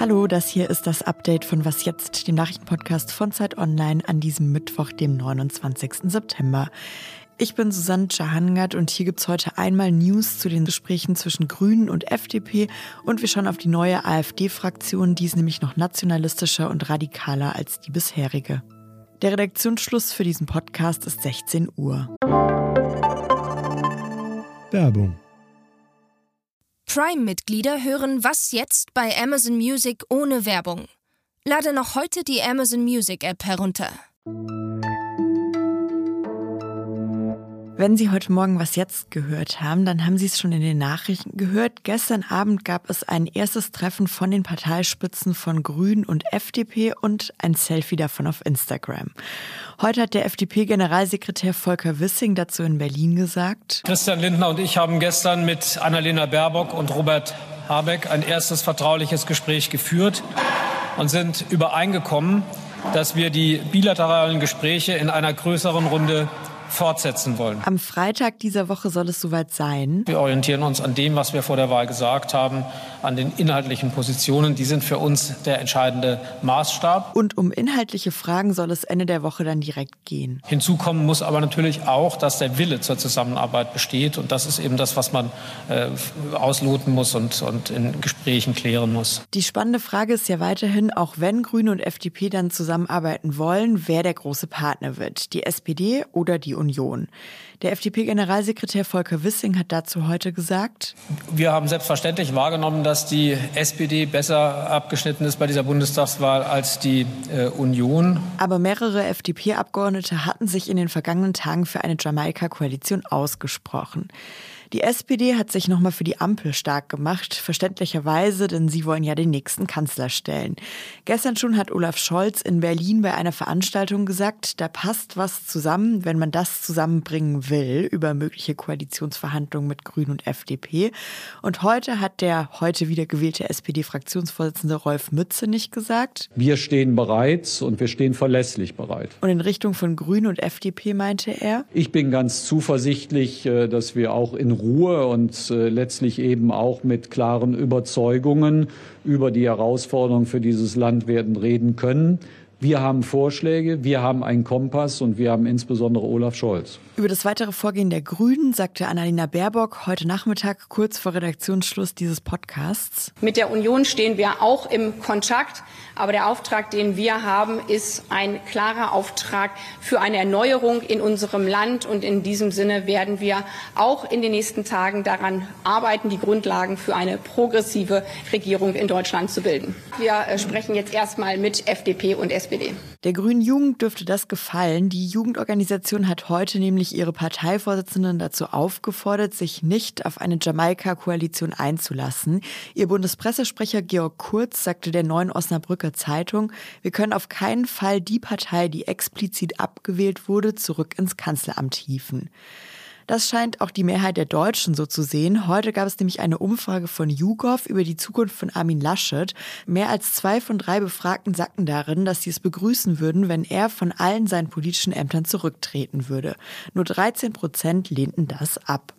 Hallo, das hier ist das Update von Was jetzt, dem Nachrichtenpodcast von Zeit Online an diesem Mittwoch, dem 29. September. Ich bin Susanne Jahangard und hier gibt's heute einmal News zu den Gesprächen zwischen Grünen und FDP und wir schauen auf die neue AfD-Fraktion, die ist nämlich noch nationalistischer und radikaler als die bisherige. Der Redaktionsschluss für diesen Podcast ist 16 Uhr. Werbung Prime-Mitglieder hören Was jetzt bei Amazon Music ohne Werbung. Lade noch heute die Amazon Music App herunter. Wenn Sie heute Morgen was jetzt gehört haben, dann haben Sie es schon in den Nachrichten gehört. Gestern Abend gab es ein erstes Treffen von den Parteispitzen von Grünen und FDP und ein Selfie davon auf Instagram. Heute hat der FDP-Generalsekretär Volker Wissing dazu in Berlin gesagt. Christian Lindner und ich haben gestern mit Annalena Baerbock und Robert Habeck ein erstes vertrauliches Gespräch geführt und sind übereingekommen, dass wir die bilateralen Gespräche in einer größeren Runde fortsetzen wollen. Am Freitag dieser Woche soll es soweit sein. Wir orientieren uns an dem, was wir vor der Wahl gesagt haben, an den inhaltlichen Positionen. Die sind für uns der entscheidende Maßstab. Und um inhaltliche Fragen soll es Ende der Woche dann direkt gehen. Hinzukommen muss aber natürlich auch, dass der Wille zur Zusammenarbeit besteht. Und das ist eben das, was man äh, ausloten muss und, und in Gesprächen klären muss. Die spannende Frage ist ja weiterhin, auch wenn Grüne und FDP dann zusammenarbeiten wollen, wer der große Partner wird. Die SPD oder die Union. Der FDP-Generalsekretär Volker Wissing hat dazu heute gesagt, wir haben selbstverständlich wahrgenommen, dass die SPD besser abgeschnitten ist bei dieser Bundestagswahl als die äh, Union. Aber mehrere FDP-Abgeordnete hatten sich in den vergangenen Tagen für eine Jamaika-Koalition ausgesprochen. Die SPD hat sich nochmal für die Ampel stark gemacht, verständlicherweise, denn sie wollen ja den nächsten Kanzler stellen. Gestern schon hat Olaf Scholz in Berlin bei einer Veranstaltung gesagt, da passt was zusammen, wenn man das zusammenbringen will, über mögliche Koalitionsverhandlungen mit Grünen und FDP. Und heute hat der heute wieder gewählte SPD-Fraktionsvorsitzende Rolf Mütze nicht gesagt. Wir stehen bereit und wir stehen verlässlich bereit. Und in Richtung von Grünen und FDP meinte er? Ich bin ganz zuversichtlich, äh, dass wir auch in Ruhe und äh, letztlich eben auch mit klaren Überzeugungen über die Herausforderungen für dieses Land werden reden können. Wir haben Vorschläge, wir haben einen Kompass und wir haben insbesondere Olaf Scholz. Über das weitere Vorgehen der Grünen sagte Annalena Baerbock heute Nachmittag kurz vor Redaktionsschluss dieses Podcasts. Mit der Union stehen wir auch im Kontakt, aber der Auftrag, den wir haben, ist ein klarer Auftrag für eine Erneuerung in unserem Land und in diesem Sinne werden wir auch in den nächsten Tagen daran arbeiten, die Grundlagen für eine progressive Regierung in Deutschland zu bilden. Wir äh, sprechen jetzt erstmal mit FDP und SPD. SPD. Der Grünen Jugend dürfte das gefallen. Die Jugendorganisation hat heute nämlich ihre Parteivorsitzenden dazu aufgefordert, sich nicht auf eine Jamaika-Koalition einzulassen. Ihr Bundespressesprecher Georg Kurz sagte der Neuen Osnabrücker Zeitung, wir können auf keinen Fall die Partei, die explizit abgewählt wurde, zurück ins Kanzleramt hieven. Das scheint auch die Mehrheit der Deutschen so zu sehen. Heute gab es nämlich eine Umfrage von YouGov über die Zukunft von Armin Laschet. Mehr als zwei von drei Befragten sagten darin, dass sie es begrüßen würden, wenn er von allen seinen politischen Ämtern zurücktreten würde. Nur 13 Prozent lehnten das ab.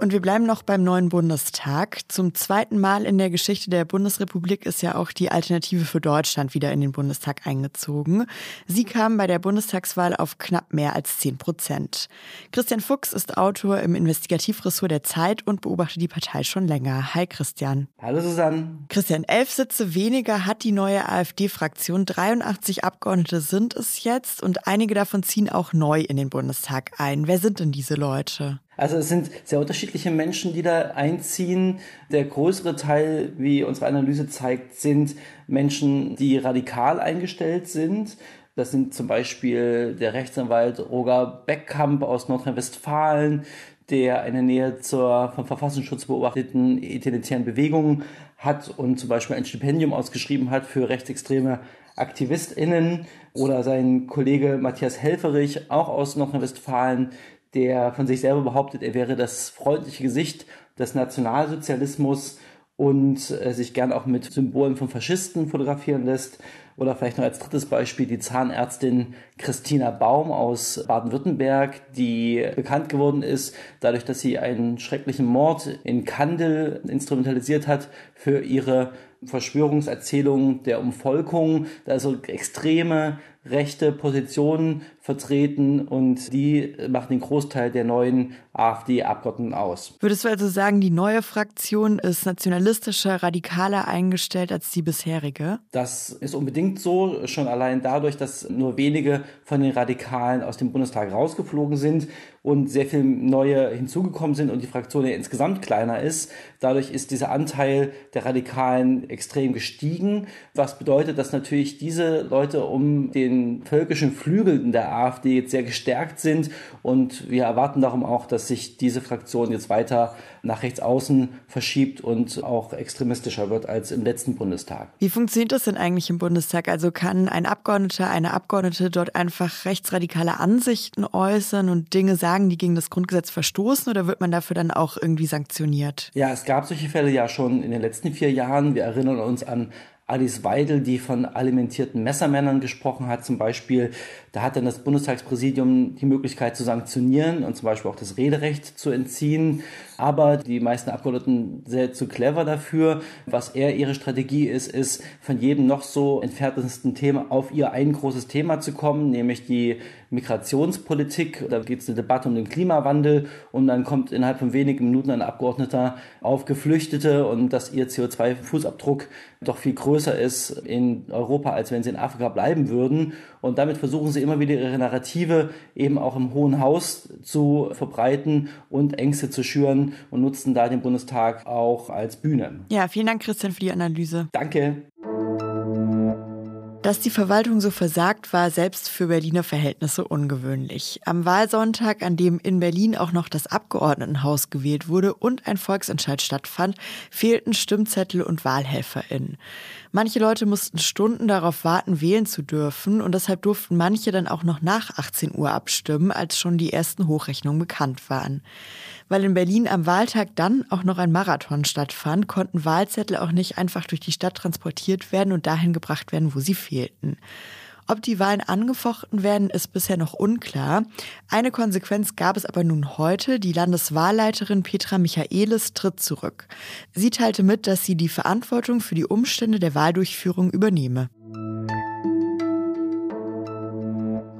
Und wir bleiben noch beim neuen Bundestag. Zum zweiten Mal in der Geschichte der Bundesrepublik ist ja auch die Alternative für Deutschland wieder in den Bundestag eingezogen. Sie kam bei der Bundestagswahl auf knapp mehr als 10 Prozent. Christian Fuchs ist Autor im Investigativressort der Zeit und beobachtet die Partei schon länger. Hi Christian. Hallo Susanne. Christian, elf Sitze weniger hat die neue AfD-Fraktion. 83 Abgeordnete sind es jetzt und einige davon ziehen auch neu in den Bundestag ein. Wer sind denn diese Leute? Also es sind sehr unterschiedliche Menschen, die da einziehen. Der größere Teil, wie unsere Analyse zeigt, sind Menschen, die radikal eingestellt sind. Das sind zum Beispiel der Rechtsanwalt Roger Beckkamp aus Nordrhein-Westfalen, der eine Nähe zur vom Verfassungsschutz beobachteten identitären Bewegung hat und zum Beispiel ein Stipendium ausgeschrieben hat für rechtsextreme AktivistInnen oder sein Kollege Matthias Helferich, auch aus Nordrhein-Westfalen, der von sich selber behauptet, er wäre das freundliche Gesicht des Nationalsozialismus und äh, sich gern auch mit Symbolen von Faschisten fotografieren lässt. Oder vielleicht noch als drittes Beispiel die Zahnärztin Christina Baum aus Baden-Württemberg, die bekannt geworden ist, dadurch, dass sie einen schrecklichen Mord in Kandel instrumentalisiert hat für ihre Verschwörungserzählungen der Umvolkung, also extreme rechte Positionen vertreten und die machen den Großteil der neuen AfD-Abgeordneten aus. Würdest du also sagen, die neue Fraktion ist nationalistischer, radikaler eingestellt als die bisherige? Das ist unbedingt so, schon allein dadurch, dass nur wenige von den Radikalen aus dem Bundestag rausgeflogen sind und sehr viele neue hinzugekommen sind und die Fraktion ja insgesamt kleiner ist. Dadurch ist dieser Anteil der Radikalen extrem gestiegen, was bedeutet, dass natürlich diese Leute um den völkischen Flügel der AfD jetzt sehr gestärkt sind und wir erwarten darum auch, dass sich diese Fraktion jetzt weiter nach rechts außen verschiebt und auch extremistischer wird als im letzten Bundestag. Wie funktioniert das denn eigentlich im Bundestag? Also kann ein Abgeordneter, eine Abgeordnete dort einfach rechtsradikale Ansichten äußern und Dinge sagen, die gegen das Grundgesetz verstoßen oder wird man dafür dann auch irgendwie sanktioniert? Ja, es gab solche Fälle ja schon in den letzten vier Jahren. Wir erinnern uns an Alice Weidel, die von alimentierten Messermännern gesprochen hat, zum Beispiel, da hat dann das Bundestagspräsidium die Möglichkeit zu sanktionieren und zum Beispiel auch das Rederecht zu entziehen. Aber die meisten Abgeordneten sind zu clever dafür. Was eher ihre Strategie ist, ist von jedem noch so entferntesten Thema auf ihr ein großes Thema zu kommen, nämlich die Migrationspolitik. Da geht es eine Debatte um den Klimawandel und dann kommt innerhalb von wenigen Minuten ein Abgeordneter auf Geflüchtete und dass ihr CO2-Fußabdruck doch viel größer ist in Europa, als wenn sie in Afrika bleiben würden. Und damit versuchen sie immer wieder ihre Narrative eben auch im Hohen Haus zu verbreiten und Ängste zu schüren und nutzen da den Bundestag auch als Bühne. Ja, vielen Dank, Christian, für die Analyse. Danke. Dass die Verwaltung so versagt, war selbst für Berliner Verhältnisse ungewöhnlich. Am Wahlsonntag, an dem in Berlin auch noch das Abgeordnetenhaus gewählt wurde und ein Volksentscheid stattfand, fehlten Stimmzettel und WahlhelferInnen. Manche Leute mussten Stunden darauf warten, wählen zu dürfen und deshalb durften manche dann auch noch nach 18 Uhr abstimmen, als schon die ersten Hochrechnungen bekannt waren. Weil in Berlin am Wahltag dann auch noch ein Marathon stattfand, konnten Wahlzettel auch nicht einfach durch die Stadt transportiert werden und dahin gebracht werden, wo sie fehlten. Ob die Wahlen angefochten werden, ist bisher noch unklar. Eine Konsequenz gab es aber nun heute. Die Landeswahlleiterin Petra Michaelis tritt zurück. Sie teilte mit, dass sie die Verantwortung für die Umstände der Wahldurchführung übernehme.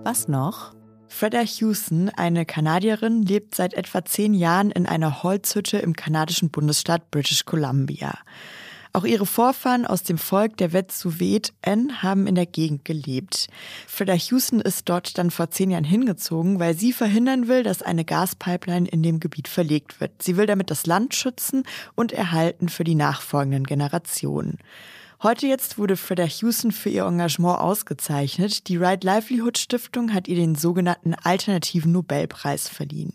Was noch? Freda Hewson, eine Kanadierin, lebt seit etwa zehn Jahren in einer Holzhütte im kanadischen Bundesstaat British Columbia. Auch ihre Vorfahren aus dem Volk der Wet'suwet-En haben in der Gegend gelebt. Freda Houston ist dort dann vor zehn Jahren hingezogen, weil sie verhindern will, dass eine Gaspipeline in dem Gebiet verlegt wird. Sie will damit das Land schützen und erhalten für die nachfolgenden Generationen. Heute jetzt wurde Freda Houston für ihr Engagement ausgezeichnet. Die Right Livelihood Stiftung hat ihr den sogenannten Alternativen Nobelpreis verliehen.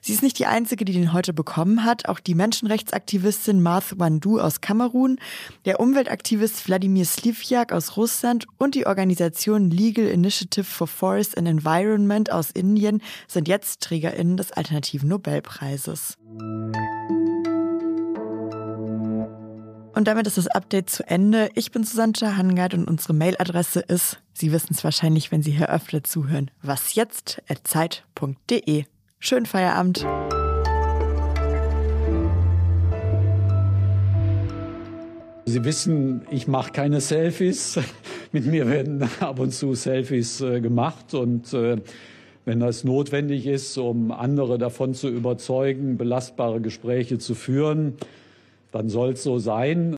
Sie ist nicht die einzige, die den heute bekommen hat. Auch die Menschenrechtsaktivistin Martha Wandu aus Kamerun, der Umweltaktivist Wladimir Slivjak aus Russland und die Organisation Legal Initiative for Forest and Environment aus Indien sind jetzt TrägerInnen des Alternativen Nobelpreises. Und damit ist das Update zu Ende. Ich bin Susanne Hangard und unsere Mailadresse ist, Sie wissen es wahrscheinlich, wenn Sie hier öfter zuhören, wasjetzt.zeit.de. Schönen Feierabend. Sie wissen, ich mache keine Selfies. Mit mir werden ab und zu Selfies äh, gemacht und äh, wenn das notwendig ist, um andere davon zu überzeugen, belastbare Gespräche zu führen, dann soll es so sein.